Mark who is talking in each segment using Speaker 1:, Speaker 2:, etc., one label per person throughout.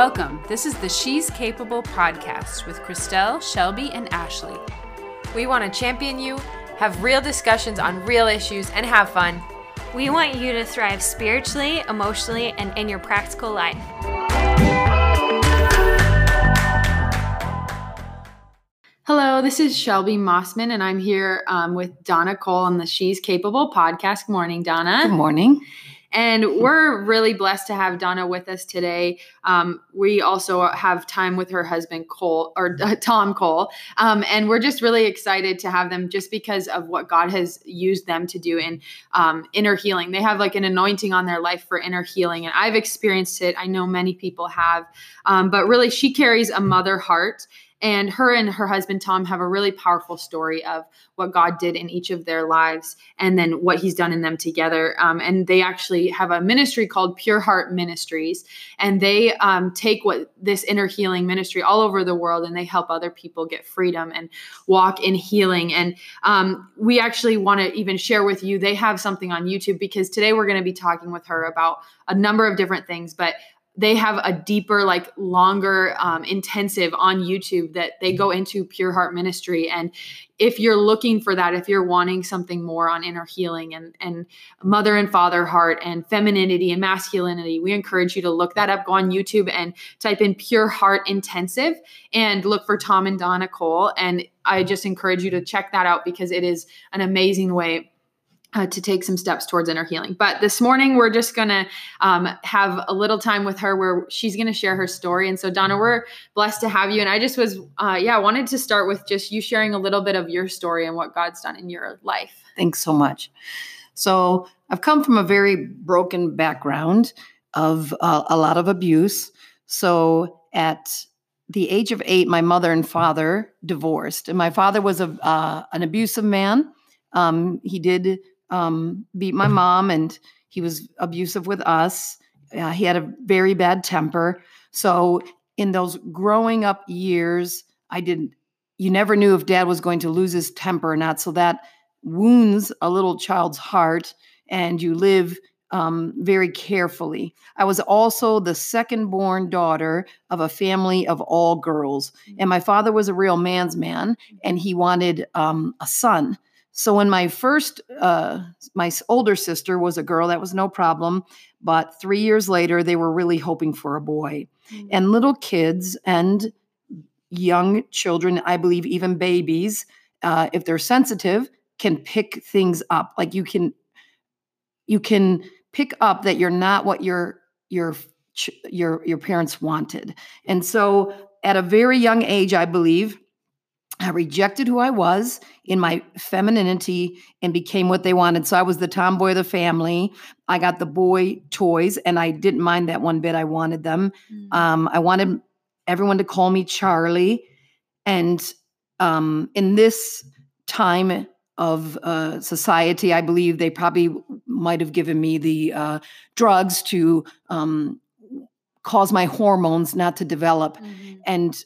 Speaker 1: Welcome. This is the She's Capable podcast with Christelle, Shelby, and Ashley.
Speaker 2: We want to champion you, have real discussions on real issues, and have fun.
Speaker 3: We want you to thrive spiritually, emotionally, and in your practical life.
Speaker 1: Hello, this is Shelby Mossman, and I'm here um, with Donna Cole on the She's Capable podcast. Good morning, Donna.
Speaker 4: Good morning.
Speaker 1: And we're really blessed to have Donna with us today. Um, we also have time with her husband, Cole, or uh, Tom Cole. Um, and we're just really excited to have them just because of what God has used them to do in um, inner healing. They have like an anointing on their life for inner healing. And I've experienced it. I know many people have. Um, but really, she carries a mother heart and her and her husband Tom have a really powerful story of what God did in each of their lives and then what He's done in them together. Um, and they actually have a ministry called Pure Heart Ministries, and they um, take what this inner healing ministry all over the world and they help other people get freedom and walk in healing. And um, we actually want to even share with you they have something on YouTube because today we're going to be talking with her about a number of different things, but they have a deeper like longer um, intensive on youtube that they go into pure heart ministry. And if you're looking for that if you're wanting something more on inner healing and and mother and father heart and femininity and masculinity we encourage you to look that up. Go on youtube and type in pure heart intensive and look for tom and donna cole. And i just encourage you to check that out because it is an amazing way uh, to take some steps towards inner healing. But this morning, we're just going to um, have a little time with her where she's going to share her story. And so, Donna, we're blessed to have you. And I just was, uh, yeah, wanted to start with just you sharing a little bit of your story and what God's done in your life.
Speaker 4: Thanks so much. So, I've come from a very broken background of uh, a lot of abuse. So, at the age of eight, my mother and father divorced, and my father was a uh, an abusive man. Um, he did um, beat my mom and he was abusive with us. Uh, he had a very bad temper. So, in those growing up years, I didn't, you never knew if dad was going to lose his temper or not. So, that wounds a little child's heart and you live um, very carefully. I was also the second born daughter of a family of all girls. And my father was a real man's man and he wanted um, a son. So when my first, uh, my older sister was a girl, that was no problem. But three years later, they were really hoping for a boy. Mm-hmm. And little kids and young children, I believe even babies, uh, if they're sensitive, can pick things up. Like you can, you can pick up that you're not what your your your your parents wanted. And so at a very young age, I believe I rejected who I was in my femininity and became what they wanted. So I was the tomboy of the family. I got the boy toys, and I didn't mind that one bit. I wanted them. Mm. Um, I wanted everyone to call me Charlie. And um, in this time of uh, society, I believe they probably might have given me the uh, drugs to um, cause my hormones not to develop. Mm-hmm. And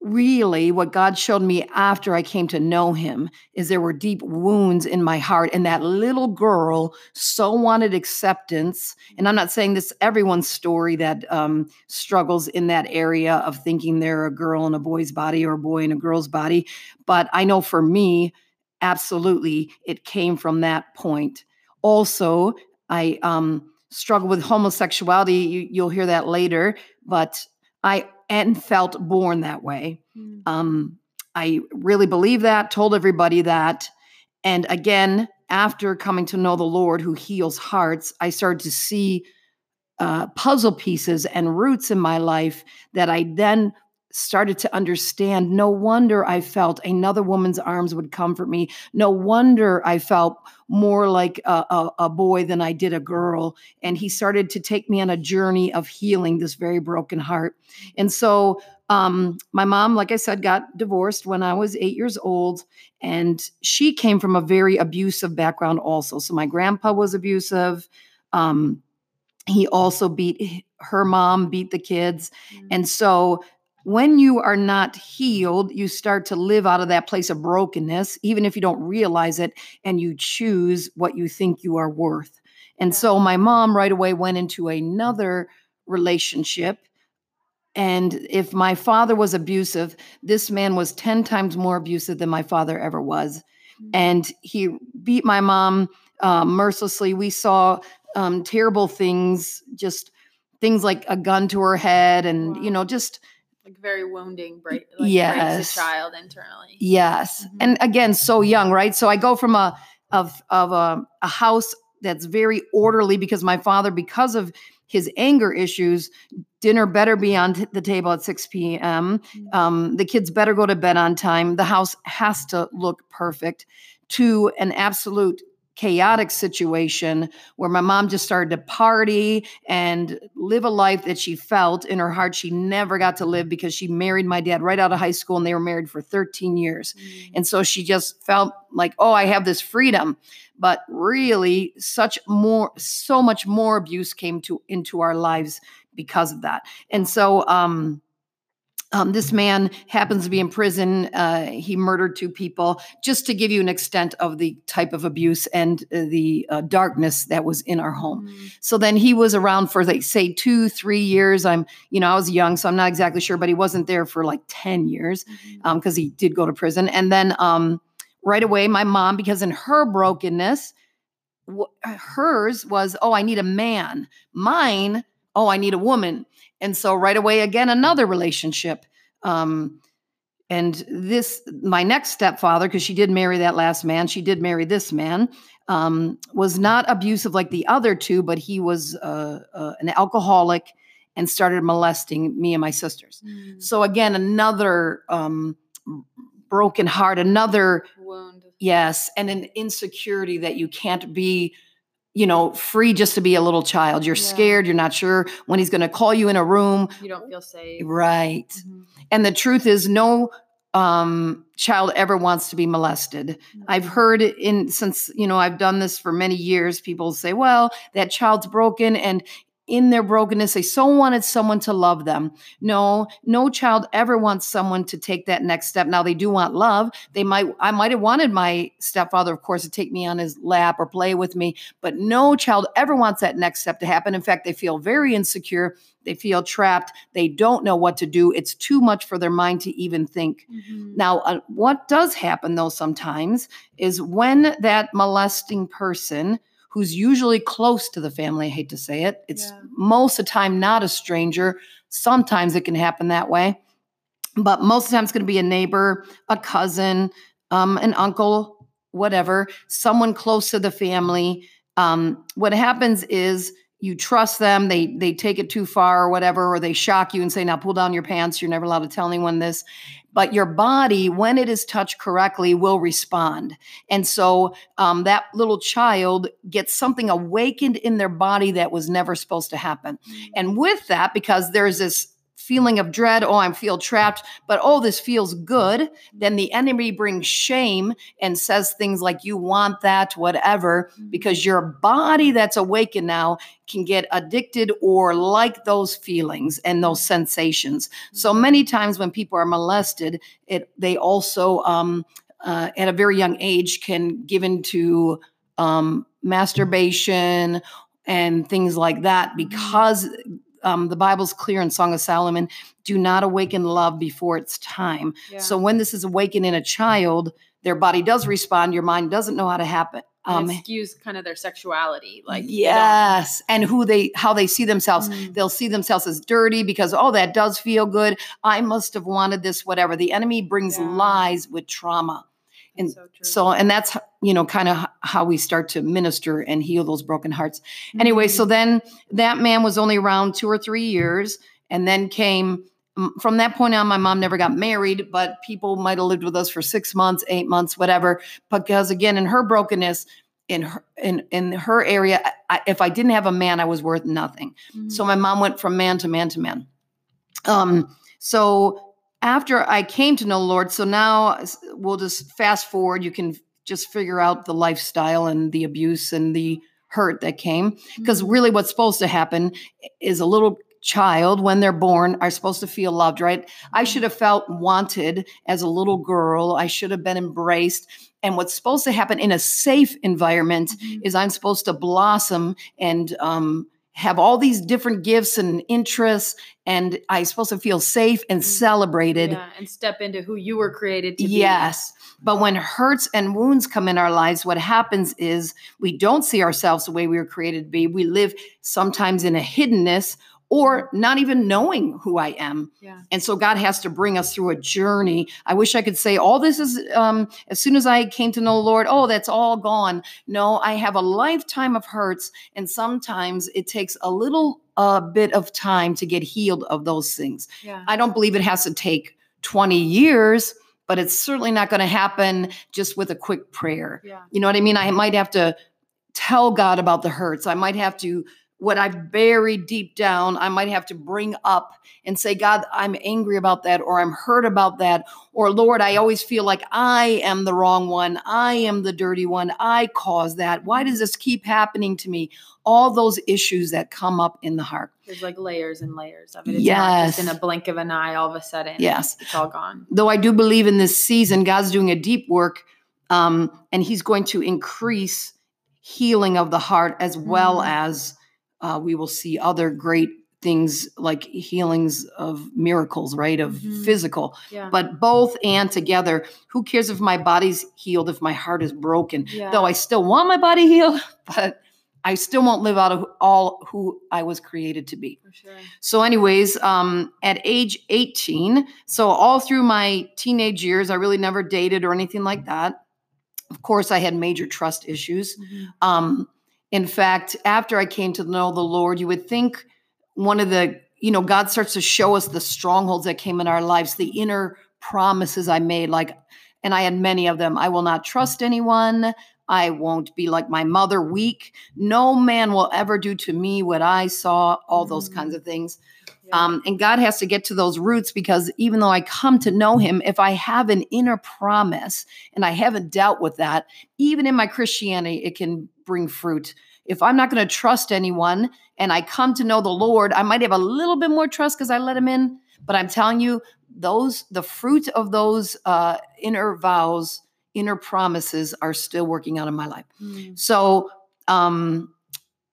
Speaker 4: really what God showed me after I came to know him is there were deep wounds in my heart and that little girl so wanted acceptance. And I'm not saying this everyone's story that um, struggles in that area of thinking they're a girl in a boy's body or a boy in a girl's body but I know for me absolutely it came from that point. Also I um, struggle with homosexuality you, you'll hear that later but I and felt born that way. Mm. Um, I really believe that, told everybody that. And again, after coming to know the Lord who heals hearts, I started to see uh, puzzle pieces and roots in my life that I then started to understand. No wonder I felt another woman's arms would comfort me. No wonder I felt more like a, a, a, boy than I did a girl. And he started to take me on a journey of healing this very broken heart. And so, um, my mom, like I said, got divorced when I was eight years old. And she came from a very abusive background, also. So, my grandpa was abusive. Um, he also beat her mom, beat the kids. Mm-hmm. And so when you are not healed, you start to live out of that place of brokenness, even if you don't realize it, and you choose what you think you are worth. And so my mom right away went into another relationship and if my father was abusive, this man was 10 times more abusive than my father ever was.
Speaker 1: Mm.
Speaker 4: And he beat my mom uh, mercilessly. We saw um, terrible things, just things like a gun to her head, and, you know, just
Speaker 1: Like very wounding, break, like breaks
Speaker 4: Yes.
Speaker 1: a child internally.
Speaker 4: Yes.
Speaker 1: Mhm.
Speaker 4: And again, so young, right? So I go from a of of a, a house that's very orderly because my father, because of his anger issues, dinner better be on t- the table at 6 p.m.
Speaker 1: Mhm.
Speaker 4: Um, the kids better go to bed on time. The house has to look perfect to an absolute chaotic situation where my mom just started to party and live a life that she felt in her heart she never got to live because she married my dad right out of high school and they were married for 13 years.
Speaker 1: Mm.
Speaker 4: And so she just felt like, oh, I have this freedom. But really, such more, so much more abuse came to into our lives because of that. And so um um, this man happens to be in prison. Uh, he murdered two people, just to give you an extent of the type of abuse and uh, the uh, darkness that was in our home.
Speaker 1: Mm.
Speaker 4: So then he was around for like say two, three years. I'm, you know, I was young, so I'm not exactly sure, but he wasn't there for like 10 years because he did go to prison. And then um, right away, my mom, because in her brokenness, wh- hers was, oh, I need a man. Mine, oh, I need a woman. And so right away, again, another relationship. Um, and this, my next stepfather, because she did marry that last man, she did marry this man, um, was not abusive like the other two, but he was uh, uh, an alcoholic and started molesting me and my sisters.
Speaker 1: Mm.
Speaker 4: So again, another um, broken heart, another
Speaker 1: Wound.
Speaker 4: yes, and an insecurity that you can't be, you know, free just to be a little child. You're
Speaker 1: Yeah.
Speaker 4: scared. You're not sure when he's going to call you in a room.
Speaker 1: You don't feel safe.
Speaker 4: Right.
Speaker 1: Mhm.
Speaker 4: And the truth is, no um, child ever wants to be molested. I've
Speaker 1: Mhm.
Speaker 4: heard in since you know I've done this for many years. People say, "Well, that child's broken," and in their brokenness, they so wanted someone to love them. No, no child ever wants someone to take that next step. Now they do want love. They might, I might have wanted my stepfather, of course, to take me on his lap or play with me, but no child ever wants that next step to happen. In fact, they feel very insecure. They feel trapped. They don't know what to do. It's too much for their mind to even think.
Speaker 1: Mhm.
Speaker 4: Now, uh, what does happen though sometimes is when that molesting person, who's usually close to the family, I hate to say it, it's
Speaker 1: Yeah.
Speaker 4: most of the time not a stranger. Sometimes it can happen that way, but most of the time it's going to be a neighbor, a cousin, um, an uncle, whatever, someone close to the family. Um, what happens is you trust them, they they take it too far or whatever, or they shock you and say, "Now pull down your pants. You're never allowed to tell anyone this." But your body, when it is touched correctly, will respond. And so um, that little child gets something awakened in their body that was never supposed to happen.
Speaker 1: Mhm.
Speaker 4: And with that, because there's this feeling of dread, oh, I feel trapped, but oh, this feels good, then the enemy brings shame and says things like, you want that, whatever, because your body that's awakened now can get addicted or like those feelings and those sensations. So many times when people are molested, it they also um, uh, at a very young age can give into um, masturbation and things like that because um, the Bible's clear in Song of Solomon do not awaken love before it's time.
Speaker 1: Yeah.
Speaker 4: So when this is awakened in a child, their body does respond, your mind doesn't know how to happen. Um,
Speaker 1: skews kind of their sexuality, like
Speaker 4: yes, and who they how they see themselves.
Speaker 1: Mm.
Speaker 4: They'll see themselves as dirty because oh that does feel good. I must have wanted this whatever. The enemy brings
Speaker 1: Yeah.
Speaker 4: lies with trauma. And
Speaker 1: so.
Speaker 4: So and that's you know kind of how we start to minister and heal those broken hearts. Anyway, so then that man was only around 2 or 3 years and then came from that point on my mom never got married, but people might have lived with us for 6 months, 8 months, whatever, because again in her brokenness in her in in her area I, if I didn't have a man I was worth nothing.
Speaker 1: Mhm.
Speaker 4: So my mom went from man to man to man. Um, so after I came to know the Lord, so now we'll just fast forward. You can just figure out the lifestyle and the abuse and the hurt that came. Because
Speaker 1: Mhm.
Speaker 4: really, what's supposed to happen is a little child, when they're born, are supposed to feel loved, right? I should have felt wanted as a little girl. I should have been embraced. And what's supposed to happen in a safe environment
Speaker 1: Mhm.
Speaker 4: is I'm supposed to blossom and um, have all these different gifts and interests, and I'm supposed to feel safe and mm-hmm. celebrated.
Speaker 1: Yeah, and step into who you were created to be.
Speaker 4: Yes. But when hurts and wounds come in our lives, what happens is we don't see ourselves the way we were created to be. We live sometimes in a hiddenness or not even knowing who I am.
Speaker 1: Yeah.
Speaker 4: And so God has to bring us through a journey. I wish I could say all this is um, as soon as I came to know the Lord, oh, that's all gone. No, I have a lifetime of hurts, and sometimes it takes a little uh, bit of time to get healed of those things.
Speaker 1: Yeah.
Speaker 4: I don't believe it has to take 20 years, but it's certainly not going to happen just with a quick prayer.
Speaker 1: yeah.
Speaker 4: You know what I mean? I might have to tell God about the hurts. I might have to, what I've buried deep down, I might have to bring up and say, God, I'm angry about that, or I'm hurt about that, or Lord, I always feel like I am the wrong one. I am the dirty one. I caused that. Why does this keep happening to me? All those issues that come up in the heart.
Speaker 1: There's like layers and layers of it. It's not just in a blink of an eye, all of a sudden.
Speaker 4: Yes.
Speaker 1: It's all gone.
Speaker 4: though I do believe in this season, God's doing a deep work, um, and He's going to increase healing of the heart as well
Speaker 1: Mhm.
Speaker 4: as uh, we will see other great things like healings of miracles, right? Of
Speaker 1: Mhm.
Speaker 4: physical,
Speaker 1: Yeah.
Speaker 4: but both and together. Who cares if my body's healed if my heart is broken?
Speaker 1: yeah.
Speaker 4: Though I still want my body healed, but I still won't live out of all who I was created to be.
Speaker 1: Sure.
Speaker 4: So, anyways, um, at age 18, so all through my teenage years, I really never dated or anything like that. Of course, I had major trust issues.
Speaker 1: Mhm.
Speaker 4: Um, in fact, after I came to know the Lord, you would think one of the, you know, God starts to show us the strongholds that came in our lives, the inner promises I made, like, and I had many of them. I will not trust anyone. I won't be like my mother, weak. No man will ever do to me what I saw, all those
Speaker 1: Mm.
Speaker 4: kinds of things.
Speaker 1: Yeah.
Speaker 4: Um, and God has to get to those roots because even though I come to know Him, if I have an inner promise and I haven't dealt with that, even in my Christianity, it can bring fruit. If I'm not going to trust anyone and I come to know the Lord, I might have a little bit more trust because I let Him in. But I'm telling you, those the fruit of those uh, inner vows, inner promises are still working out in my life.
Speaker 1: Mm.
Speaker 4: So, um,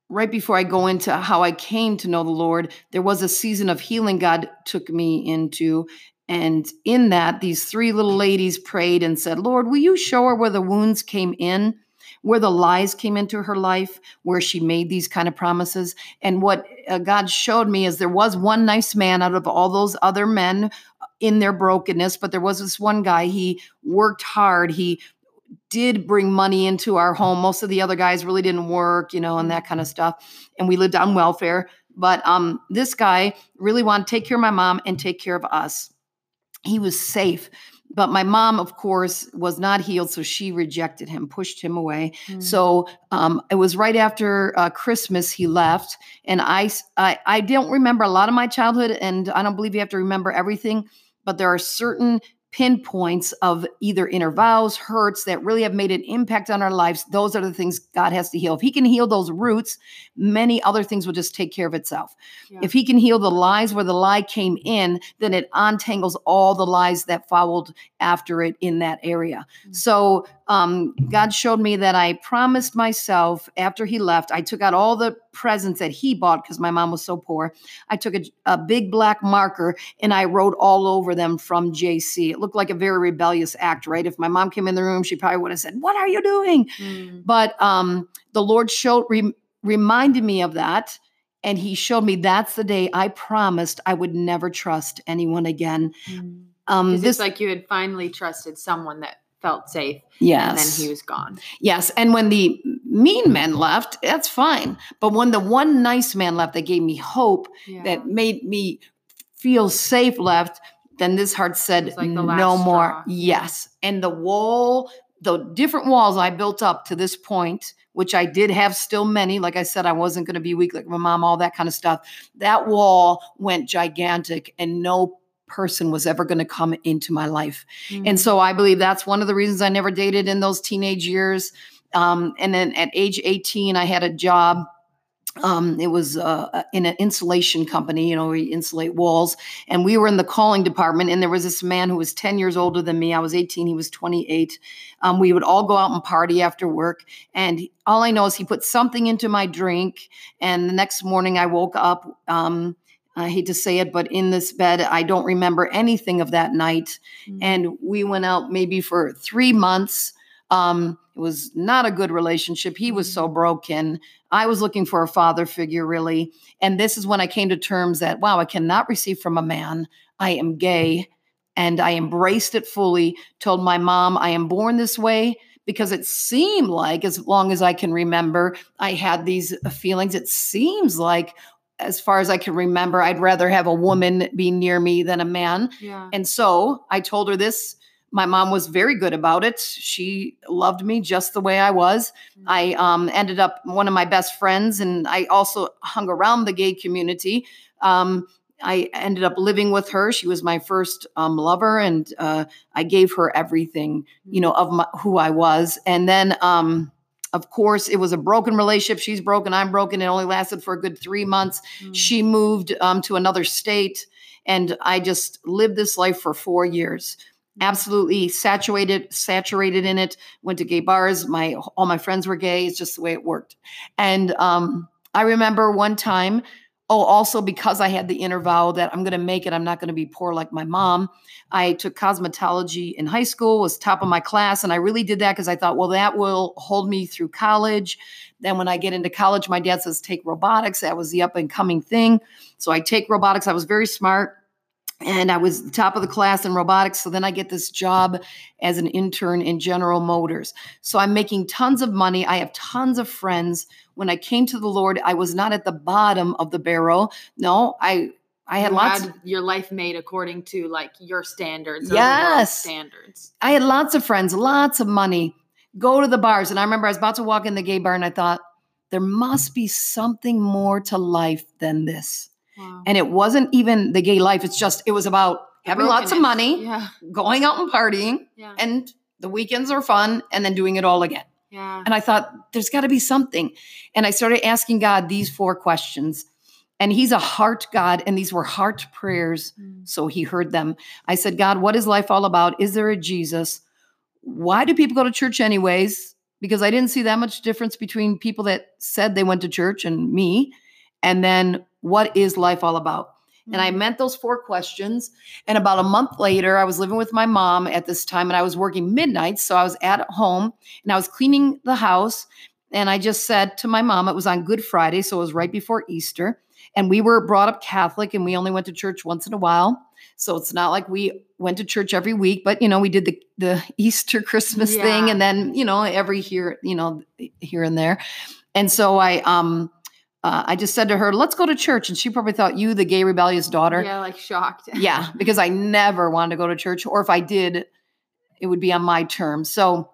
Speaker 4: right before I go into how I came to know the Lord, there was a season of healing God took me into. And in that, these three little ladies prayed and said, Lord, will you show her where the wounds came in, where the lies came into her life, where she made these kind of promises? And what uh, God showed me is there was one nice man out of all those other men in their brokenness, but there was this one guy, he worked hard. He did bring money into our home. Most of the other guys really didn't work, you know, and that kind of stuff. And we lived on welfare. But um, this guy really wanted to take care of my mom and take care of us. He was safe. But my mom, of course, was not healed, so she rejected him, pushed him away.
Speaker 1: Mm.
Speaker 4: So um, it was right after uh, Christmas he left, and I—I don't remember a lot of my childhood, and I don't believe you have to remember everything, but there are certain pinpoints of either inner vows, hurts that really have made an impact on our lives. Those are the things God has to heal. If He can heal those roots, many other things will just take care of itself.
Speaker 1: Yeah.
Speaker 4: If He can heal the lies where the lie came in, then it untangles all the lies that followed after it in that area.
Speaker 1: Mm.
Speaker 4: So um, God showed me that I promised myself after He left, I took out all the presents that He bought because my mom was so poor. I took a, a big black marker and I wrote all over them from JC. It looked like a very rebellious act, right? If my mom came in the room, she probably would have said, What are you doing?
Speaker 1: Mm.
Speaker 4: But um, the Lord showed, re- reminded me of that. And he showed me that's the day I promised I would never trust anyone again.
Speaker 1: Mm.
Speaker 4: Um, this,
Speaker 1: like you had finally trusted someone that felt safe,
Speaker 4: yes,
Speaker 1: and then he was gone.
Speaker 4: yes. And when the mean men left, that's fine. But when the one nice man left that gave me hope,
Speaker 1: Yeah.
Speaker 4: that made me feel safe left, then this heart said,
Speaker 1: like
Speaker 4: no more.
Speaker 1: straw.
Speaker 4: Yes. And the wall, the different walls I built up to this point, which I did have still many, like I said, I wasn't going to be weak like my mom, all that kind of stuff. That wall went gigantic and no person was ever going to come into my life.
Speaker 1: Mm.
Speaker 4: And so I believe that's one of the reasons I never dated in those teenage years. Um, and then at age 18, I had a job um, it was uh, in an insulation company, you know, we insulate walls. And we were in the calling department, and there was this man who was 10 years older than me. I was 18, he was 28. Um, we would all go out and party after work. And all I know is he put something into my drink. And the next morning I woke up. Um, I hate to say it, but in this bed, I don't remember anything of that night. Mm-hmm. And we went out maybe for three months. Um, it was not a good relationship. He was so broken. I was looking for a father figure, really. And this is when I came to terms that, wow, I cannot receive from a man. I am gay. And I embraced it fully, told my mom, I am born this way because it seemed like, as long as I can remember, I had these feelings. It seems like, as far as I can remember, I'd rather have a woman be near me than a man. Yeah. And so I told her this my mom was very good about it. She loved me just the way I was. Mm-hmm. I um, ended up one of my best friends, and I also hung around the gay community. Um, I ended up living with her. She was my first um, lover, and uh, I gave her everything, you know, of my, who I was. And then, um, of course, it was a broken relationship. She's broken, I'm broken. It only lasted for a good three months. Mm-hmm. She moved um, to another state, and I just lived this life for four years absolutely saturated saturated in it went to gay bars my all my friends were gay it's just the way it worked and um, i remember one time oh also because i had the inner vow that i'm going to make it i'm not going to be poor like my mom i took cosmetology in high school was top of my class and i really did that because i thought well that will hold me through college. Then when i get into college my dad says take robotics. That was the up and coming thing. So i take robotics. I was very smart and I was top of the class in robotics. So then I get this job as an intern in General Motors. So I'm making tons of money. I have tons of friends. When I came to the Lord, I was not at the bottom of the barrel. No, I I had
Speaker 1: you
Speaker 4: lots
Speaker 1: had your life made according to like your standards.
Speaker 4: Yes,
Speaker 1: standards.
Speaker 4: I had lots of friends, lots of money. Go to the bars, and I remember I was about to walk in the gay bar, and I thought there must be something more to life than this. And it wasn't even the gay life. It's just, it was about having lots of money,
Speaker 1: yeah.
Speaker 4: going out and partying, yeah. and the weekends are fun, and then doing it all again.
Speaker 1: Yeah.
Speaker 4: And I thought, there's got to be something. And I started asking God these four questions. And he's a heart God, and these were heart prayers. Mm. So he heard them. I said, God, what is life all about? Is there a Jesus? Why do people go to church anyways? Because I didn't see that much difference between people that said they went to church and me. And then what is life all about? And I mm-hmm. meant those four questions. And about a month later, I was living with my mom at this time and I was working midnight. So I was at home and I was cleaning the house. And I just said to my mom, it was on Good Friday. So it was right before Easter. And we were brought up Catholic and we only went to church once in a while. So it's not like we went to church every week, but you know, we did the, the Easter Christmas yeah. thing and then, you know, every here, you know, here and there. And so I um uh, I just said to her, let's go to church. And she probably thought, you, the gay, rebellious daughter.
Speaker 1: Yeah, like shocked.
Speaker 4: yeah, because I never wanted to go to church. Or if I did, it would be on my terms. So,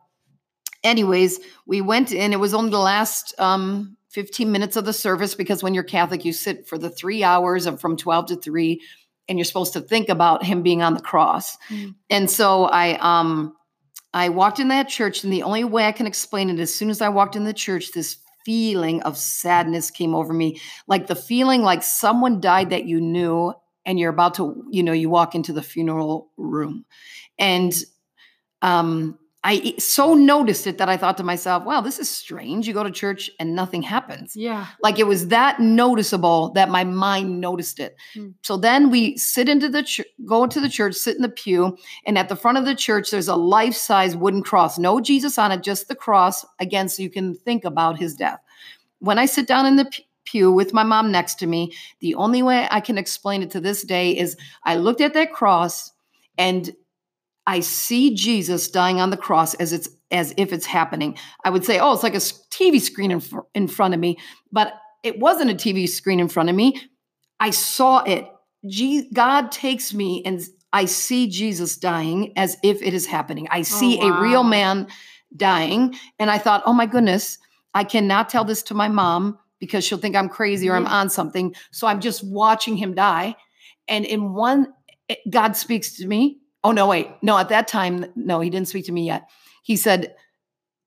Speaker 4: anyways, we went in. It was only the last um, 15 minutes of the service because when you're Catholic, you sit for the three hours of from 12 to 3, and you're supposed to think about him being on the cross. Mm. And so I, um, I walked in that church, and the only way I can explain it, as soon as I walked in the church, this feeling of sadness came over me. Like the feeling like someone died that you knew and you're about to you know you walk into the funeral room. And um I so noticed it that I thought to myself, wow, this is strange. You go to church and nothing happens.
Speaker 1: Yeah.
Speaker 4: Like it was that noticeable that my mind noticed it. Mm. So then we sit into the ch- go into the church, sit in the pew, and at the front of the church there's a life-size wooden cross. No Jesus on it, just the cross again so you can think about his death. When I sit down in the pew with my mom next to me, the only way I can explain it to this day is I looked at that cross and I see Jesus dying on the cross as it's as if it's happening. I would say, oh, it's like a TV screen in, in front of me, but it wasn't a TV screen in front of me. I saw it. God takes me and I see Jesus dying as if it is happening. I oh, see oh, wow. a real man dying. And I thought, oh my goodness, I cannot tell this to my mom because she'll think I'm crazy or I'm mm-hmm. on something. So I'm just watching him die. And in one, God speaks to me Oh, no, wait. No, at that time, no, he didn't speak to me yet. He said,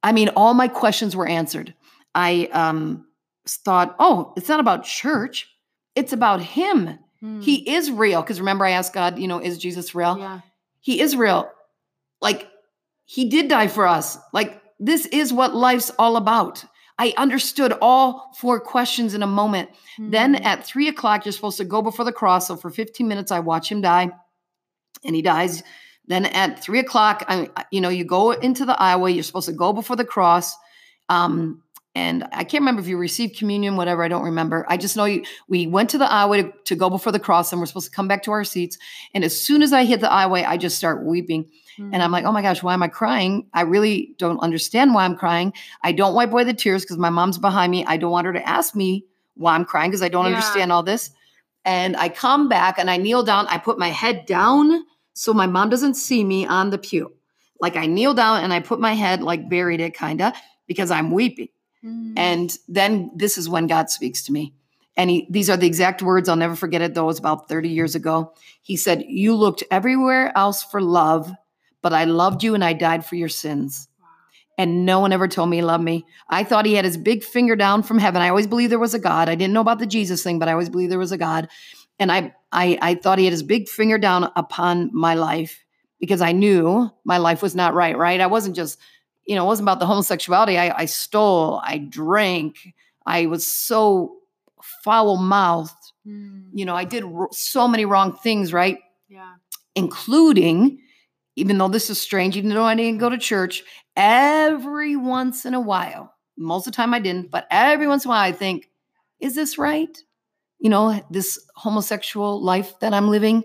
Speaker 4: I mean, all my questions were answered. I, um, thought, oh, it's not about church, it's about him.
Speaker 1: Hmm.
Speaker 4: He is real. Because remember, I asked God, you know, is Jesus real?
Speaker 1: yeah.
Speaker 4: He is real. Like, he did die for us. Like, this is what life's all about. I understood all four questions in a moment. Then
Speaker 1: Hmm.
Speaker 4: at three o'clock, you're supposed to go before the cross. So for 15 minutes, I watch him die, and he dies. Then at three o'clock, I, you know, you go into the aisleway. You're supposed to go before the cross. Um, and I can't remember if you received communion, whatever. I don't remember. I just know you, we went to the aisleway to, to go before the cross, and we're supposed to come back to our seats. And as soon as I hit the aisleway, I just start weeping. And I'm like, oh my gosh, why am I crying? I really don't understand why I'm crying. I don't wipe away the tears because my mom's behind me. I don't want her to ask me why I'm crying because I don't
Speaker 1: Yeah.
Speaker 4: understand all this. And I come back and I kneel down. I put my head down so my mom doesn't see me on the pew. Like I kneel down and I put my head like buried it kind of because I'm weeping.
Speaker 1: Hmm.
Speaker 4: And then this is when God speaks to me. And he, these are the exact words. I'll never forget it, though. It was about 30 years ago. He said, You looked everywhere else for love, but I loved you and I died for your sins. And no one ever told me he loved me. I thought he had his big finger down from heaven. I always believed there was a God. I didn't know about the Jesus thing, but I always believed there was a God. And I, I, I thought he had his big finger down upon my life because I knew my life was not right, right? I wasn't just, you know, it wasn't about the homosexuality. I, I stole, I drank, I was so foul mouthed.
Speaker 1: Hmm.
Speaker 4: You know, I did r- so many wrong things, right?
Speaker 1: Yeah.
Speaker 4: Including, even though this is strange, even though I didn't go to church, every once in a while, most of the time I didn't, but every once in a while I think, is this right? You know, this homosexual life that I'm living,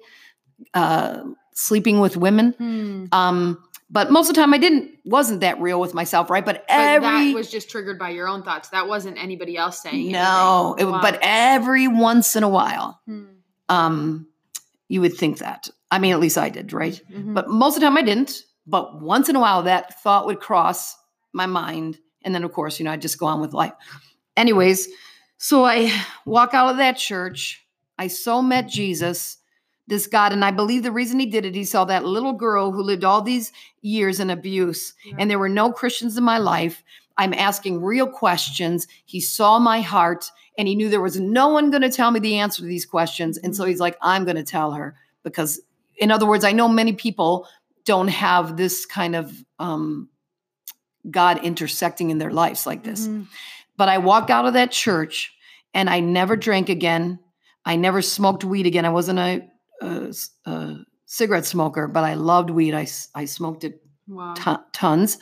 Speaker 4: uh, sleeping with women.
Speaker 1: Hmm.
Speaker 4: Um, but most of the time I didn't, wasn't that real with myself, right? But
Speaker 1: But
Speaker 4: every
Speaker 1: that was just triggered by your own thoughts. That wasn't anybody else saying.
Speaker 4: no, it.
Speaker 1: Wow.
Speaker 4: but every once in a while,
Speaker 1: Hmm.
Speaker 4: um, you would think that. I mean, at least I did, right?
Speaker 1: Mhm.
Speaker 4: But most of the time I didn't. But once in a while, that thought would cross my mind. And then, of course, you know, I'd just go on with life. Anyways, so I walk out of that church. I so met Jesus, this God. And I believe the reason he did it, he saw that little girl who lived all these years in abuse, and there were no Christians in my life. I'm asking real questions. He saw my heart and he knew there was no one going to tell me the answer to these questions. And so he's like, I'm going to tell her because, in other words, I know many people don't have this kind of um, God intersecting in their lives like this.
Speaker 1: Mhm.
Speaker 4: But I walked out of that church and I never drank again. I never smoked weed again. I wasn't a, a, a cigarette smoker, but I loved weed. I, I smoked it
Speaker 1: Wow.
Speaker 4: ton- tons.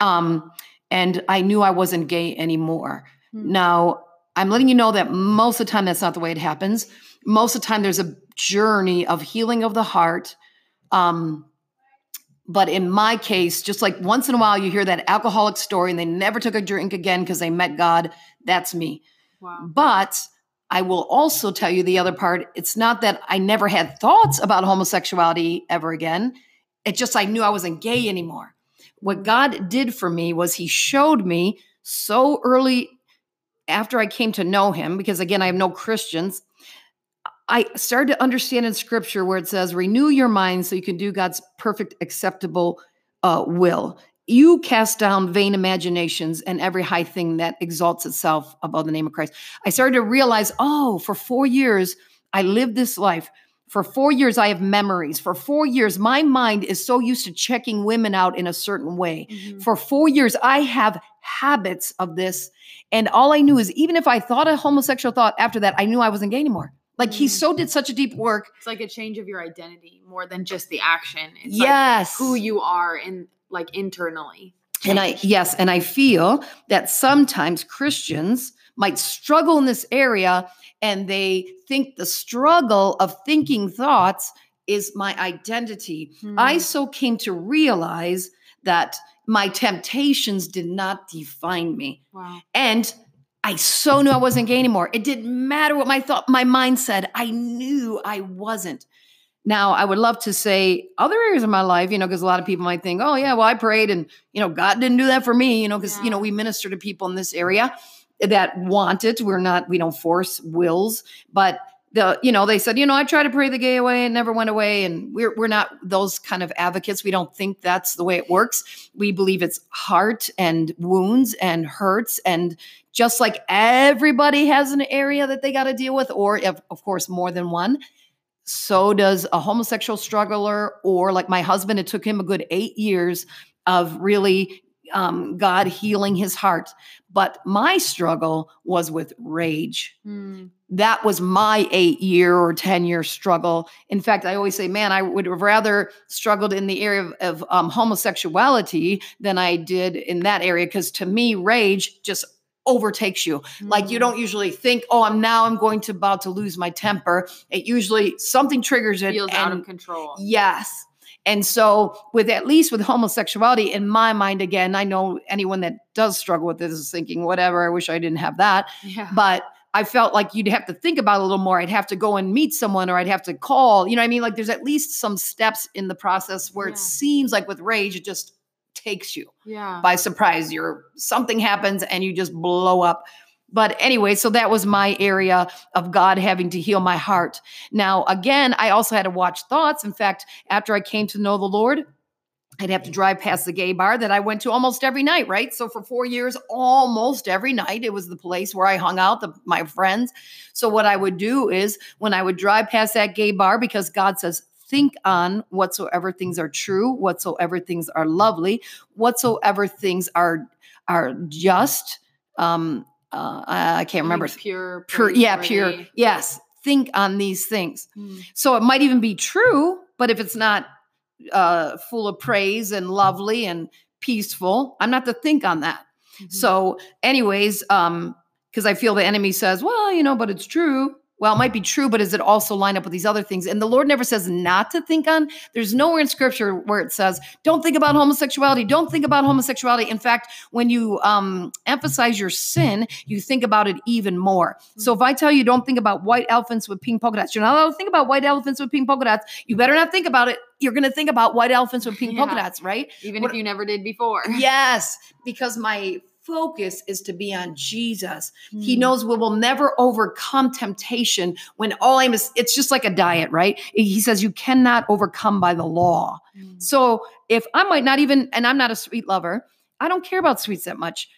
Speaker 4: Um, and I knew I wasn't gay anymore.
Speaker 1: Hmm.
Speaker 4: Now, I'm letting you know that most of the time that's not the way it happens. Most of the time there's a journey of healing of the heart. Um, but in my case, just like once in a while you hear that alcoholic story and they never took a drink again because they met God, that's me.
Speaker 1: Wow.
Speaker 4: But I will also tell you the other part. It's not that I never had thoughts about homosexuality ever again. It's just I knew I wasn't gay anymore. What mm. God did for me was He showed me so early after I came to know Him, because again, I have no Christians. I started to understand in scripture where it says, renew your mind so you can do God's perfect, acceptable uh, will. You cast down vain imaginations and every high thing that exalts itself above the name of Christ. I started to realize, oh, for four years, I lived this life. For four years, I have memories. For four years, my mind is so used to checking women out in a certain way.
Speaker 1: Mhm.
Speaker 4: For four years, I have habits of this. And all I knew is even if I thought a homosexual thought after that, I knew I wasn't gay anymore. Like he
Speaker 1: Mm.
Speaker 4: so did such a deep work.
Speaker 1: It's like a change of your identity more than just the action. It's
Speaker 4: yes.
Speaker 1: like who you are in like internally.
Speaker 4: And I, yes, and I feel that sometimes Christians might struggle in this area and they think the struggle of thinking thoughts is my identity. I
Speaker 1: Hmm.
Speaker 4: so came to realize that my temptations did not define me.
Speaker 1: wow.
Speaker 4: And I so knew I wasn't gay anymore. It didn't matter what my thought, my mind said. I knew I wasn't. Now, I would love to say other areas of my life, you know, because a lot of people might think, oh, yeah, well, I prayed and, you know, God didn't do that for me, you know, because, you know, we minister to people in this area that want it. We're not, we don't force wills, but the, you know, they said, you know, I tried to pray the gay away and never went away. And we're, we're not those kind of advocates. We don't think that's the way it works. We believe it's heart and wounds and hurts and just like everybody has an area that they got to deal with, or of, of course, more than one. So does a homosexual struggler, or like my husband, it took him a good eight years of really um, God healing his heart. But my struggle was with rage.
Speaker 1: Mm.
Speaker 4: That was my eight year or 10 year struggle. In fact, I always say, man, I would have rather struggled in the area of, of um, homosexuality than I did in that area. Because to me, rage just overtakes you. Like you
Speaker 1: Mm.
Speaker 4: don't usually think, oh, I'm now I'm going to about to lose my temper. It usually something triggers it.
Speaker 1: feels out of control.
Speaker 4: Yes. And so, with at least with homosexuality, in my mind, again, I know anyone that does struggle with this is thinking, whatever, I wish I didn't have that.
Speaker 1: Yeah.
Speaker 4: But I felt like you'd have to think about it a little more. I'd have to go and meet someone or I'd have to call. You know what I mean? Like there's at least some steps in the process where
Speaker 1: Yeah.
Speaker 4: it seems like with rage, it just takes you
Speaker 1: yeah.
Speaker 4: by surprise. You're something happens and you just blow up. But anyway, so that was my area of God having to heal my heart. Now, again, I also had to watch thoughts. In fact, after I came to know the Lord, I'd have to drive past the gay bar that I went to almost every night, right? So for four years, almost every night, it was the place where I hung out, the, my friends. So what I would do is when I would drive past that gay bar, because God says, think on whatsoever things are true, whatsoever things are lovely, whatsoever things are are just. Um, uh, I can't remember.
Speaker 1: Like pure.
Speaker 4: Pure, yeah, pure. Yes, think on these things.
Speaker 1: Mm.
Speaker 4: So it might even be true, but if it's not uh, full of praise and lovely and peaceful, I'm not to think on that.
Speaker 1: Mhm.
Speaker 4: So, anyways, um, because I feel the enemy says, well, you know, but it's true. Well, it might be true, but does it also line up with these other things? And the Lord never says not to think on. There's nowhere in Scripture where it says, "Don't think about homosexuality." Don't think about homosexuality. In fact, when you um, emphasize your sin, you think about it even more. So if I tell you, "Don't think about white elephants with pink polka dots," you're not allowed to think about white elephants with pink polka dots. You better not think about it. You're going to think about white elephants with pink polka dots, right?
Speaker 1: Even
Speaker 4: What-
Speaker 1: if you never did before.
Speaker 4: Yes, because my focus is to be on Jesus. He
Speaker 1: Mm.
Speaker 4: knows we will never overcome temptation when all I'm is it's just like a diet, right? He says you cannot overcome by the law.
Speaker 1: Mm.
Speaker 4: So if I might not even, and I'm not a sweet lover, I don't care about sweets that much.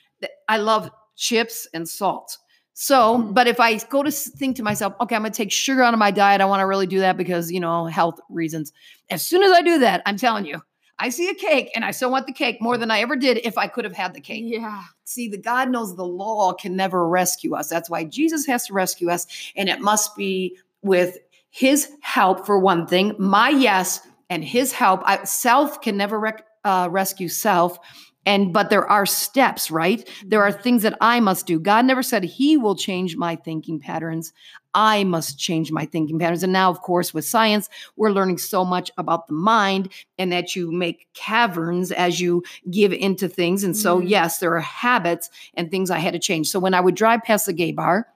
Speaker 4: I love chips and salt. So,
Speaker 1: Hmm.
Speaker 4: but if I go to think to myself, okay, I'm going to take sugar out of my diet, I want to really do that because, you know, health reasons. As soon as I do that, I'm telling you, I see a cake and I still want the cake more than I ever did if I could have had the cake.
Speaker 1: Yeah.
Speaker 4: See, the God knows the law can never rescue us. That's why Jesus has to rescue us. And it must be with his help, for one thing, my yes, and his help. I, self can never rec- uh, rescue self. And but there are steps, right? There are things that I must do. God never said he will change my thinking patterns. I must change my thinking patterns. And now, of course, with science, we're learning so much about the mind and that you make caverns as you give into things. And so,
Speaker 1: Mhm.
Speaker 4: yes, there are habits and things I had to change. So when I would drive past the gay bar,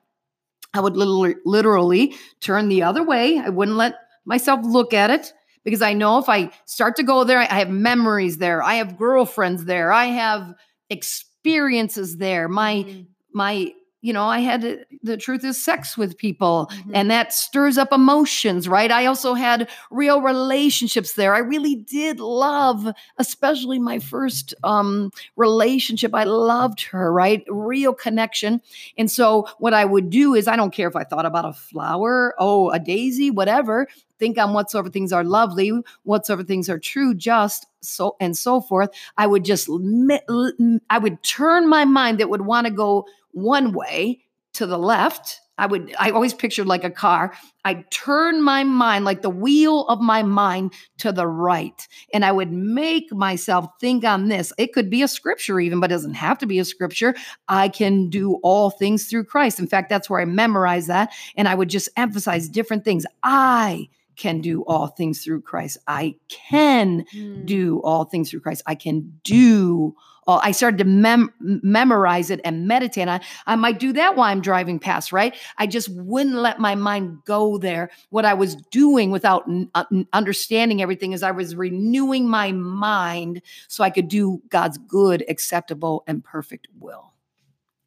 Speaker 4: I would literally, literally turn the other way. I wouldn't let myself look at it because I know if I start to go there, I have memories there. I have girlfriends there. I have experiences there. My
Speaker 1: Mm.
Speaker 4: my you know, I had the truth is sex with people
Speaker 1: Mhm.
Speaker 4: and that stirs up emotions, right? I also had real relationships there. I really did love, especially my first um, relationship. I loved her, right? Real connection. And so, what I would do is, I don't care if I thought about a flower, oh, a daisy, whatever. Think on whatsoever things are lovely, whatsoever things are true, just so and so forth. I would just, I would turn my mind that would want to go one way to the left. I would, I always pictured like a car. I'd turn my mind, like the wheel of my mind, to the right. And I would make myself think on this. It could be a scripture, even, but it doesn't have to be a scripture. I can do all things through Christ. In fact, that's where I memorize that. And I would just emphasize different things. I can do all things through Christ. I can
Speaker 1: Mm.
Speaker 4: do all things through Christ. I can do all. I started to mem- memorize it and meditate it. I might do that while I'm driving past, right? I just wouldn't let my mind go there. What I was doing without uh, n- understanding everything is I was renewing my mind so I could do God's good, acceptable, and perfect will.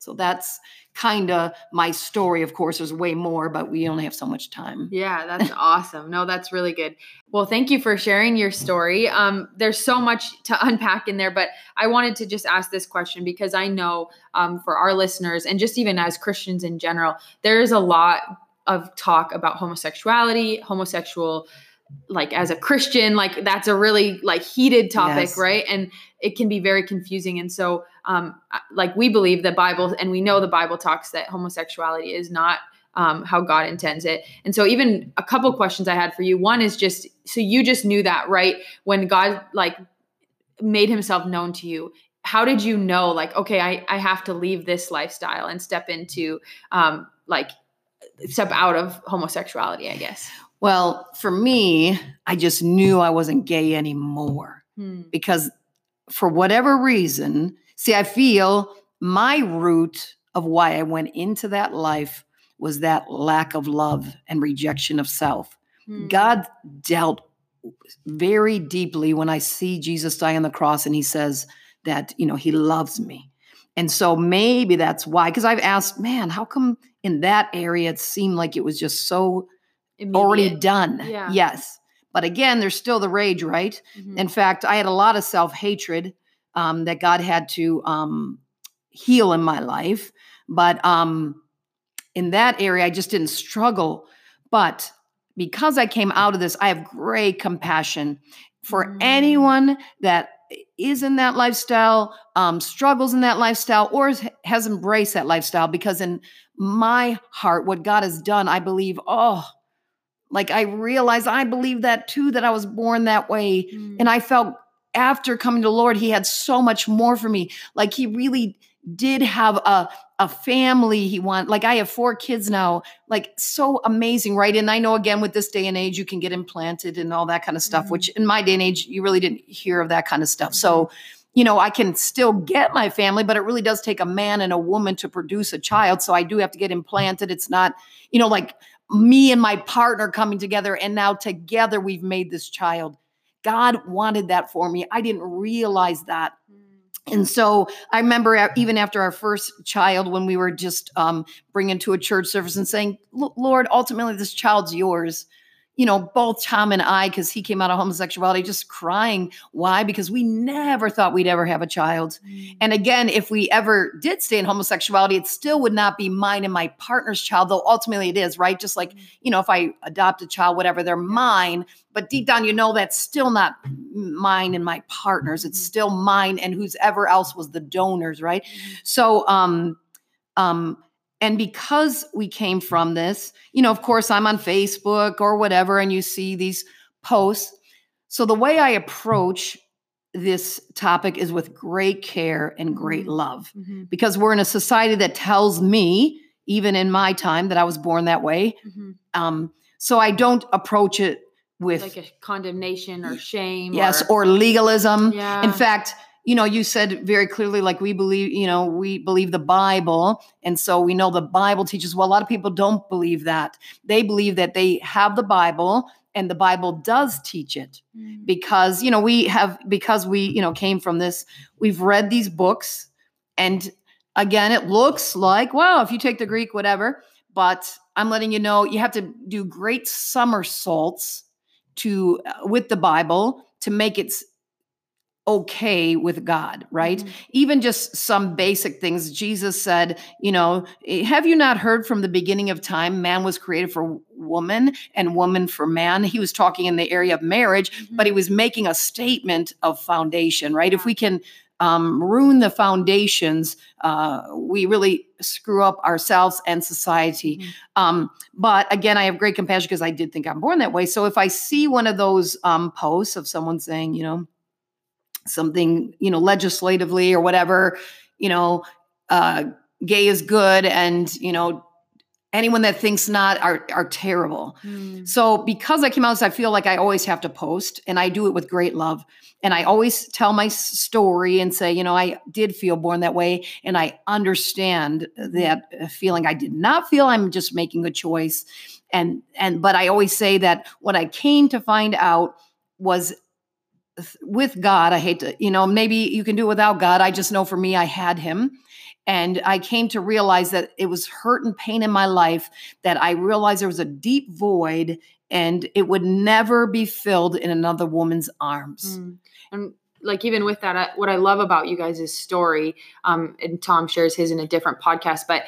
Speaker 4: So that's kind of my story. Of course, there's way more, but we only have so much time.
Speaker 1: Yeah, that's awesome. No, that's really good. Well, thank you for sharing your story. Um, there's so much to unpack in there, but I wanted to just ask this question because I know um, for our listeners and just even as Christians in general, there is a lot of talk about homosexuality, homosexual like as a christian like that's a really like heated topic
Speaker 4: Yes.
Speaker 1: right? And it can be very confusing. And so um like we believe the bible and we know the bible talks that homosexuality is not um, how god intends it. And so even a couple questions i had for you. One is just so you just knew that right? When god like made himself known to you how did you know like okay i i have to leave this lifestyle and step into um like step out of homosexuality i guess
Speaker 4: Well, for me, I just knew I wasn't gay anymore
Speaker 1: Hmm.
Speaker 4: because for whatever reason, see, I feel my root of why I went into that life was that lack of love and rejection of self.
Speaker 1: Hmm.
Speaker 4: God dealt very deeply when I see Jesus die on the cross and he says that, you know, he loves me. And so maybe that's why, because I've asked, man, how come in that area it seemed like it was just so already done?
Speaker 1: Yeah.
Speaker 4: Yes. But again, there's still the rage, right?
Speaker 1: Mhm.
Speaker 4: In fact, I had a lot of self hatred um, that God had to um, heal in my life. But um, in that area, I just didn't struggle. But because I came out of this, I have great compassion for
Speaker 1: Mm.
Speaker 4: anyone that is in that lifestyle, um, struggles in that lifestyle, or has embraced that lifestyle. Because in my heart, what God has done, I believe, oh, like I realize I believe that too, that I was born that way.
Speaker 1: Mm.
Speaker 4: And I felt after coming to the Lord, He had so much more for me. Like He really did have a a family he want like i have four kids now like so amazing right and i know again with this day and age you can get implanted and all that kind of stuff
Speaker 1: Mhm.
Speaker 4: which in my day and age you really didn't hear of that kind of stuff so you know i can still get my family but it really does take a man and a woman to produce a child so i do have to get implanted it's not you know like me and my partner coming together and now together we've made this child. God wanted that for me. I didn't realize that. And so I remember even after our first child, when we were just um, bringing to a church service and saying, Lord, ultimately this child's yours. You know, both Tom and I, because he came out of homosexuality, just crying. Why? Because we never thought we'd ever have a child.
Speaker 1: Mm.
Speaker 4: And again, if we ever did stay in homosexuality, it still would not be mine and my partner's child, though ultimately it is, right? Just like, you know, if I adopt a child, whatever, they're mine. But deep down, you know, that's still not mine and my partner's. It's
Speaker 1: Mhm.
Speaker 4: still mine and who's ever else was the donors, right? So, um, um, and because we came from this, you know, of course, I'm on Facebook or whatever, and you see these posts. So the way I approach this topic is with great care and great
Speaker 1: Mhm.
Speaker 4: love
Speaker 1: Mhm.
Speaker 4: because we're in a society that tells me, even in my time, that I was born that way.
Speaker 1: Mhm.
Speaker 4: Um, so I don't approach it with
Speaker 1: like a condemnation or shame
Speaker 4: yes or legalism.
Speaker 1: yeah
Speaker 4: In fact, you know, you said very clearly, like we believe, you know, we believe the Bible. And so we know the Bible teaches. Well, a lot of people don't believe that. They believe that they have the Bible and the Bible does teach it
Speaker 1: Mm.
Speaker 4: because, you know, we have, because we, you know, came from this, we've read these books. And again, it looks like, wow, if you take the Greek, whatever. But I'm letting you know, you have to do great somersaults to, uh, with the Bible to make it okay with God, right?
Speaker 1: Mhm.
Speaker 4: Even just some basic things. Jesus said, you know, "Eh, have you not heard from the beginning of time man was created for woman and woman for man? He was talking in the area of marriage, but he was making a statement of foundation, right? If we can um, ruin the foundations, uh, we really screw up ourselves and society.
Speaker 1: Mhm.
Speaker 4: Um, but again, I have great compassion because I did think I'm born that way. So if I see one of those um, posts of someone saying, you know, something, you know, legislatively or whatever, you know, uh, gay is good, and you know, anyone that thinks not are are terrible.
Speaker 1: Mm.
Speaker 4: So because I came out, I feel like I always have to post, and I do it with great love. And I always tell my story and say, you know, I did feel born that way, and I understand that feeling. I did not feel I'm just making a choice, and and but I always say that what I came to find out was with God. I hate to, you know, maybe you can do it without God. I just know for me, I had Him, And I came to realize that it was hurt and pain in my life that I realized there was a deep void and it would never be filled in another woman's arms.
Speaker 1: Mm. And like even with that, what I love about you guys' story, um, and Tom shares his in a different podcast, but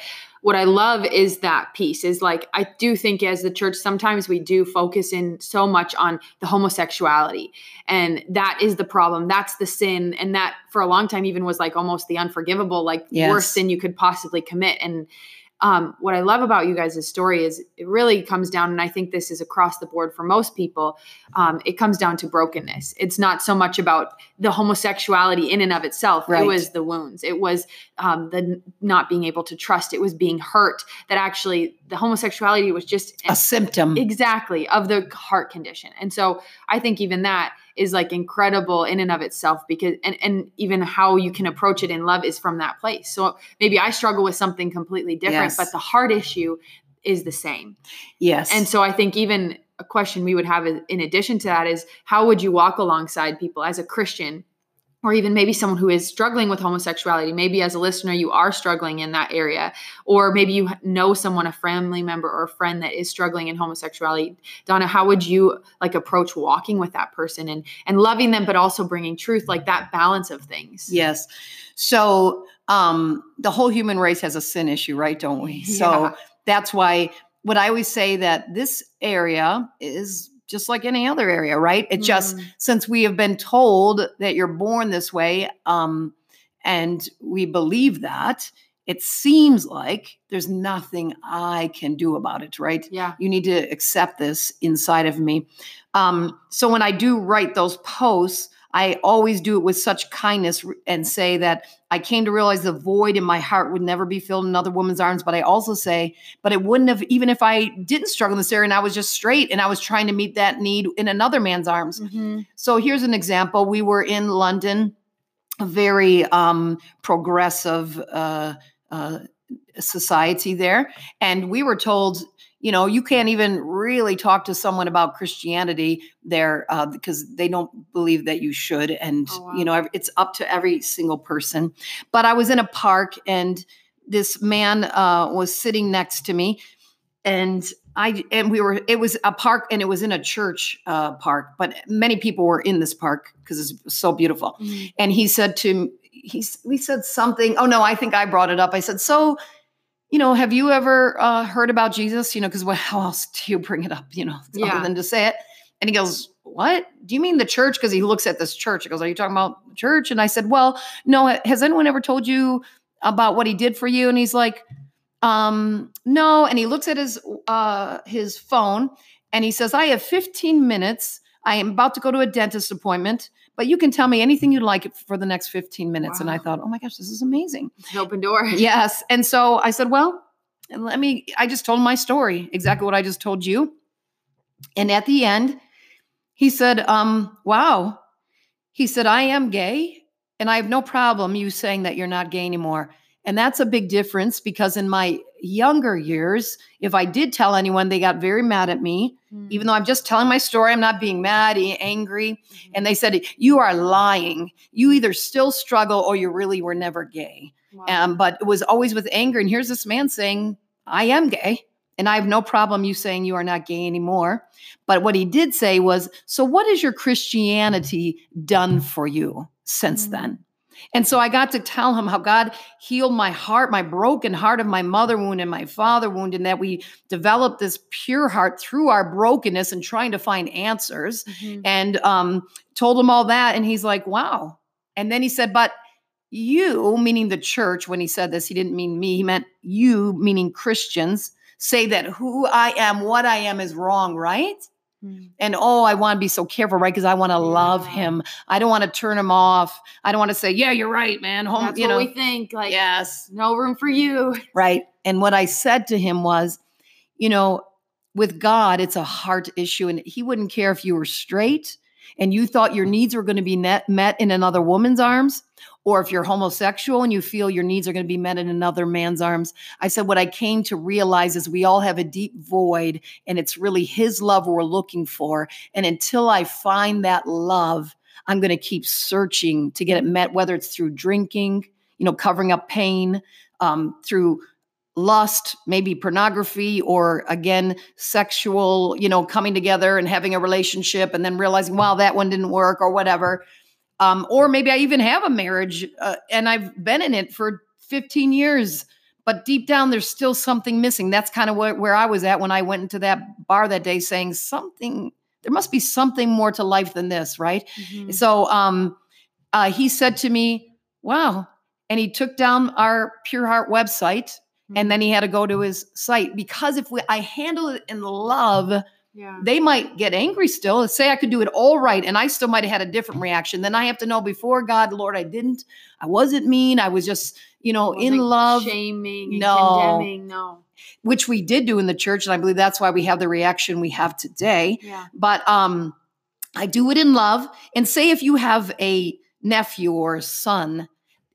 Speaker 1: what I love is that piece is like I do think as the church sometimes we do focus in so much on the homosexuality and that is the problem that's the sin and that for a long time even was like almost the unforgivable like
Speaker 4: Yes.
Speaker 1: worst sin you could possibly commit and um, what I love about you guys' story is it really comes down, and I think this is across the board for most people. Um, it comes down to brokenness. It's not so much about the homosexuality in and of itself.
Speaker 4: Right.
Speaker 1: It was the wounds. It was um, the not being able to trust. It was being hurt. That actually the homosexuality was just
Speaker 4: A symptom.
Speaker 1: exactly of the heart condition and so i think even that is like incredible in and of itself because and, and even how you can approach it in love is from that place so maybe i struggle with something completely different
Speaker 4: Yes.
Speaker 1: but the heart issue is the same
Speaker 4: yes.
Speaker 1: and so i think even a question we would have in addition to that is how would you walk alongside people as a christian or even maybe someone who is struggling with homosexuality maybe as a listener you are struggling in that area or maybe you know someone a family member or a friend that is struggling in homosexuality donna how would you like approach walking with that person and and loving them but also bringing truth like that balance of things
Speaker 4: Yes. So um the whole human race has a sin issue, right? Don't we? So
Speaker 1: Yeah.
Speaker 4: that's why what I always say that this area is just like any other area, right? It just
Speaker 1: Mm.
Speaker 4: since we have been told that you're born this way, um, and we believe that, it seems like there's nothing I can do about it, right?
Speaker 1: yeah
Speaker 4: you need to accept this inside of me. Um, so when I do write those posts, I always do it with such kindness and say that I came to realize the void in my heart would never be filled in another woman's arms. But I also say, but it wouldn't have, even if I didn't struggle in this area and I was just straight and I was trying to meet that need in another man's arms.
Speaker 1: Mhm.
Speaker 4: So here's an example. We were in London, a very um, progressive uh, uh, society there. And we were told, you know, you can't even really talk to someone about Christianity there uh, because they don't believe that you should. And,
Speaker 1: Oh, wow.
Speaker 4: you know, it's up to every single person. But I was in a park and this man uh, was sitting next to me. And I and we were it was a park and it was in a church uh, park, but many people were in this park because it's so beautiful.
Speaker 1: Mhm.
Speaker 4: And he said to he we said something. Oh no, I think I brought it up. I said so. You know, have you ever uh, heard about Jesus? You know, because well, how else do you bring it up? You know,
Speaker 1: Yeah.
Speaker 4: other than to say it. And he goes, "What? Do you mean the church?" Because he looks at this church. He goes, "Are you talking about the church?" And I said, "Well, no. Has anyone ever told you about what he did for you?" And he's like, um, "No." And he looks at his uh, his phone and he says, "I have 15 minutes. I am about to go to a dentist appointment, but you can tell me anything you'd like for the next 15 minutes." And I thought, "Oh my gosh, this is amazing."
Speaker 1: It's an open door
Speaker 4: yes. And so I said, well, let me, I just told my story, exactly what I just told you. And at the end, he said, um, wow. He said, I am gay and I have no problem you saying that you're not gay anymore. And that's a big difference because in my younger years, if I did tell anyone, they got very mad at me. Even though I'm just telling my story, I'm not being mad, angry. And they said, You are lying. You either still struggle or you really were never gay.
Speaker 1: Wow.
Speaker 4: Um, but it was always with anger. And here's this man saying, I am gay. And I have no problem you saying you are not gay anymore. But what he did say was, So what has your Christianity done for you since
Speaker 1: Mm.
Speaker 4: then? And so I got to tell him how God healed my heart, my broken heart of my mother wound and my father wound, and that we developed this pure heart through our brokenness and trying to find answers
Speaker 1: Mhm.
Speaker 4: and um, told him all that. And he's like, wow. And then he said, but you, meaning the church, when he said this, he didn't mean me, he meant you, meaning Christians, say that who I am, what I am is wrong, right?
Speaker 1: Mm.
Speaker 4: And oh, I want to be so careful, right? Because I want to love him. I don't want to turn him off. I don't want to say, yeah, you're right, man. Home,
Speaker 1: That's
Speaker 4: you
Speaker 1: what
Speaker 4: know.
Speaker 1: we think. Like,
Speaker 4: yes.
Speaker 1: no room for you.
Speaker 4: Right. And what I said to him was, you know, with God, it's a heart issue. And he wouldn't care if you were straight and you thought your needs were going to be net, met in another woman's arms, or if you're homosexual and you feel your needs are going to be met in another man's arms. I said, what I came to realize is we all have a deep void, and it's really his love we're looking for. And until I find that love, I'm going to keep searching to get it met, whether it's through drinking, you know, covering up pain, um, through lust, maybe pornography, or again, sexual, you know, coming together and having a relationship and then realizing, wow, that one didn't work or whatever. Um, or maybe I even have a marriage uh, and I've been in it for 15 years, but deep down there's still something missing. That's kind of where, where I was at when I went into that bar that day saying something, there must be something more to life than this, right?
Speaker 1: Mhm.
Speaker 4: So um, uh, he said to me, wow. And he took down our Pure Heart website and then he had to go to his site because if we, I handle it in love,
Speaker 1: yeah.
Speaker 4: they might get angry still. Let's say I could do it all right and I still might have had a different reaction. Then I have to know before God, Lord, I didn't, I wasn't mean. I was just, you know, in love,
Speaker 1: shaming, and
Speaker 4: No.
Speaker 1: condemning. No.
Speaker 4: which we did do in the church. And I believe that's why we have the reaction we have today.
Speaker 1: Yeah.
Speaker 4: But um, I do it in love. And say if you have a nephew or a son,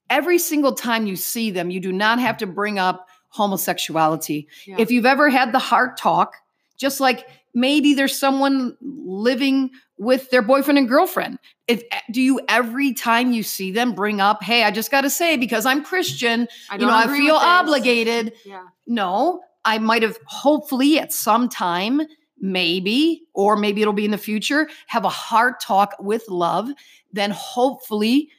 Speaker 4: every single time you see them, you do not have to bring up homosexuality.
Speaker 1: Yeah.
Speaker 4: If you've ever had the heart talk, just like maybe there's someone living with their boyfriend and girlfriend. If eh, do you every time you see them bring up, "Hey, I just got to say because I'm Christian,
Speaker 1: I
Speaker 4: you know, I feel obligated."
Speaker 1: Yeah.
Speaker 4: No, I might have hopefully at some time, maybe, or maybe it'll be in the future, have a heart talk with love. Then hopefully,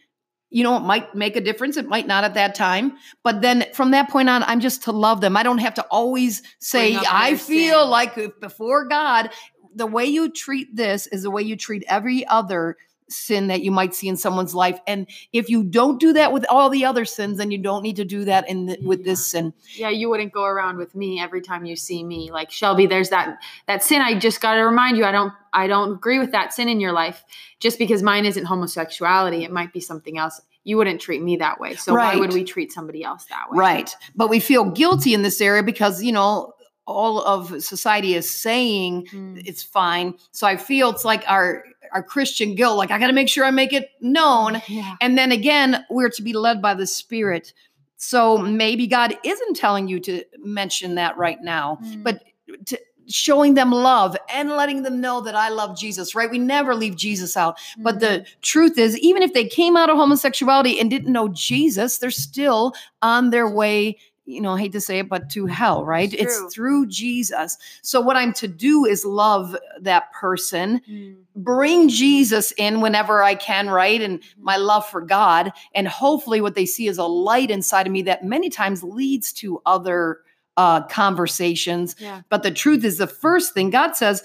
Speaker 4: you know, it might make a difference. It might not at that time. But then from that point on, I'm just to love them. I don't have to always say, I feel like if before God, the way you treat this is the way you treat every other sin that you might see in someone's life. And if you don't do that with all the other sins, then you don't need to do that in the, with this sin.
Speaker 1: yeah you wouldn't go around with me every time you see me like shelby there's that that sin i just got to remind you i don't i don't agree with that sin in your life just because mine isn't homosexuality it might be something else you wouldn't treat me that way so why would we treat somebody else that way
Speaker 4: Right. But we feel guilty in this area because, you know, all of society is saying
Speaker 1: Mm.
Speaker 4: it's fine. So I feel it's like our our Christian guilt, like I got to make sure I make it known.
Speaker 1: yeah
Speaker 4: And then again, we're to be led by the Spirit. So maybe God isn't telling you to mention that right now,
Speaker 1: Mm.
Speaker 4: but to showing them love and letting them know that I love Jesus, right? We never leave Jesus out. But
Speaker 1: Mm-hmm.
Speaker 4: the truth is, even if they came out of homosexuality and didn't know Jesus, they're still on their way. You know, I hate to say it, but to hell, right?
Speaker 1: It's
Speaker 4: It's, through Jesus. So, what I'm to do is love that person,
Speaker 1: Mm.
Speaker 4: bring Jesus in whenever I can, right? And my love for God. And hopefully, what they see is a light inside of me that many times leads to other uh, conversations.
Speaker 1: yeah
Speaker 4: But the truth is, the first thing God says,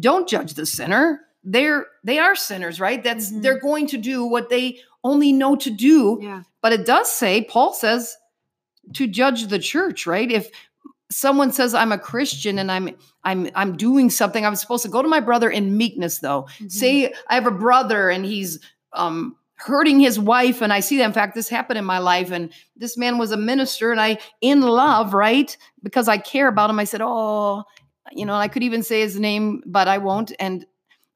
Speaker 4: don't judge the sinner. They're they are sinners, right? That's
Speaker 1: Mhm.
Speaker 4: they're going to do what they only know to do.
Speaker 1: yeah
Speaker 4: But it does say, Paul says, to judge the church, right? If someone says I'm a Christian and I'm I'm I'm doing something, I'm supposed to go to my brother in meekness, though.
Speaker 1: Mhm.
Speaker 4: Say I have a brother and he's um hurting his wife and I see that in fact this happened in my life and this man was a minister and I in love, right? Because I care about him. I said, "Oh, you know, I could even say his name, but I won't." And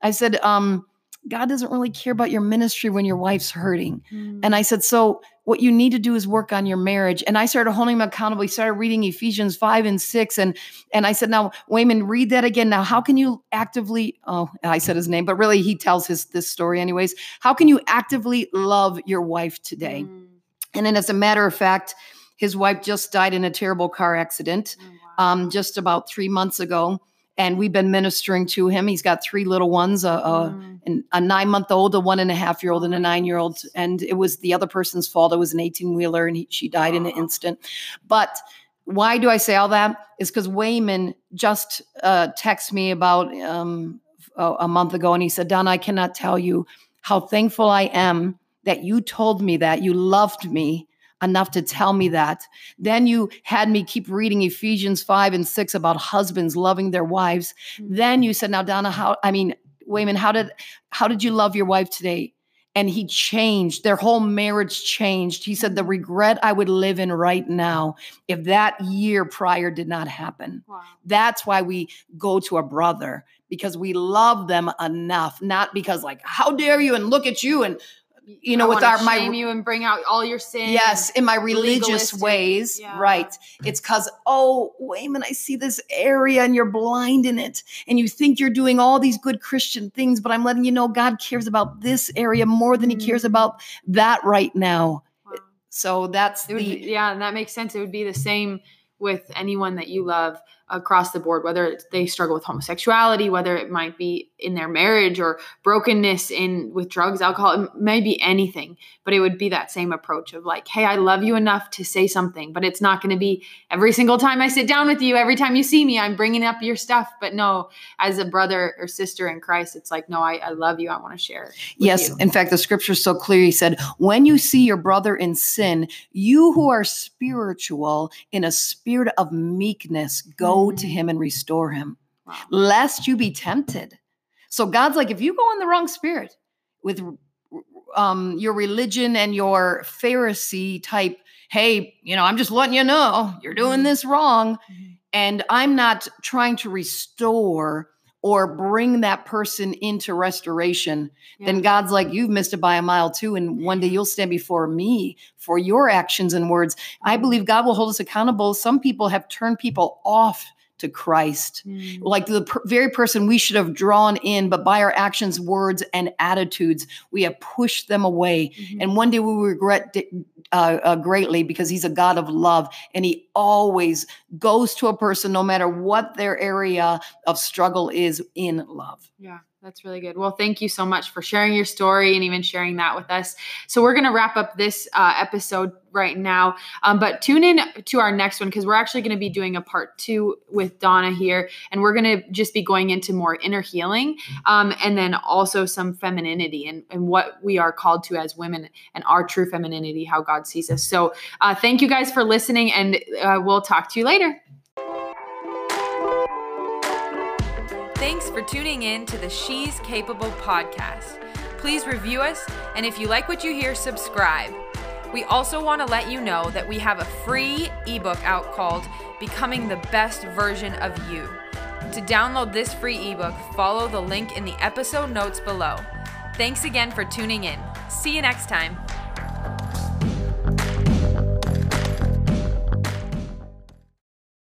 Speaker 4: I said, um God doesn't really care about your ministry when your wife's hurting.
Speaker 1: Mm.
Speaker 4: And I said, So what you need to do is work on your marriage. And I started holding him accountable. He started reading Ephesians 5 and 6. And and I said, Now, Wayman, read that again. Now, how can you actively oh, I said his name, but really he tells his this story anyways. How can you actively love your wife today?
Speaker 1: Mm.
Speaker 4: And then as a matter of fact, his wife just died in a terrible car accident
Speaker 1: Oh, wow.
Speaker 4: um, just about three months ago. And we've been ministering to him. He's got three little ones, a, a,
Speaker 1: Mm.
Speaker 4: a nine month old, a one and a half year old, and a nine year old. And it was the other person's fault. It was an 18 wheeler and he, she died in an instant. But why do I say all that? Is because Wayman just uh, texted me about um, a, a month ago and he said, Donna, I cannot tell you how thankful I am that you told me that you loved me enough to tell me that. Then you had me keep reading Ephesians 5 and 6 about husbands loving their wives.
Speaker 1: Mm.
Speaker 4: Then you said, Now, Donna, how, I mean, Wayman, how did how did you love your wife today? And he changed. Their whole marriage changed. He said, The regret I would live in right now if that year prior did not happen.
Speaker 1: Wow.
Speaker 4: That's why we go to a brother because we love them enough, not because, like, how dare you and look at you and you know,
Speaker 1: I
Speaker 4: with our my
Speaker 1: shame you and bring out all your sins.
Speaker 4: Yes, in my religious ways.
Speaker 1: yeah.
Speaker 4: Right. It's because, oh, Wayman, I see this area and you're blind in it. And you think you're doing all these good Christian things, but I'm letting you know God cares about this area more than he cares
Speaker 1: Mm.
Speaker 4: about that right now.
Speaker 1: Wow.
Speaker 4: So that's
Speaker 1: It would
Speaker 4: the
Speaker 1: be- yeah, and that makes sense. It would be the same with anyone that you love across the board, whether it's they struggle with homosexuality, whether it might be in their marriage or brokenness in with drugs, alcohol, it may be anything, but it would be that same approach of like, hey, I love you enough to say something, but it's not going to be every single time I sit down with you, every time you see me, I'm bringing up your stuff. But no, as a brother or sister in Christ, it's like, no, I, I love you. I want to share.
Speaker 4: Yes,
Speaker 1: you.
Speaker 4: in fact, the scripture is so clear. He said, When you see your brother in sin, you who are spiritual, in a spirit of meekness, go to him and restore him,
Speaker 1: Wow.
Speaker 4: lest you be tempted. So God's like, if you go in the wrong spirit with um, your religion and your Pharisee type, hey, you know, I'm just letting you know you're doing
Speaker 1: Mhm.
Speaker 4: this wrong,
Speaker 1: Mhm.
Speaker 4: and I'm not trying to restore or bring that person into restoration, then God's like, you've missed it by a mile too. And one day you'll stand before me for your actions and words. I believe God will hold us accountable. Some people have turned people off to Christ,
Speaker 1: Mm.
Speaker 4: like the per- very person we should have drawn in, but by our actions, words, and attitudes, we have pushed them away.
Speaker 1: Mhm.
Speaker 4: And one day we regret di- uh, uh, greatly because He's a God of love, and He always goes to a person, no matter what their area of struggle is, in love.
Speaker 1: Yeah, that's really good. Well, thank you so much for sharing your story and even sharing that with us. So, we're going to wrap up this uh, episode right now, um, but tune in to our next one because we're actually going to be doing a part two with Donna here, and we're going to just be going into more inner healing um, and then also some femininity and, and what we are called to as women and our true femininity, how God sees us. So, uh, thank you guys for listening, and uh, we'll talk to you later.
Speaker 2: Thanks for tuning in to the She's Capable podcast. Please review us, and if you like what you hear, subscribe. We also want to let you know that we have a free ebook out called Becoming the Best Version of You. To download this free ebook, follow the link in the episode notes below. Thanks again for tuning in. See you next time.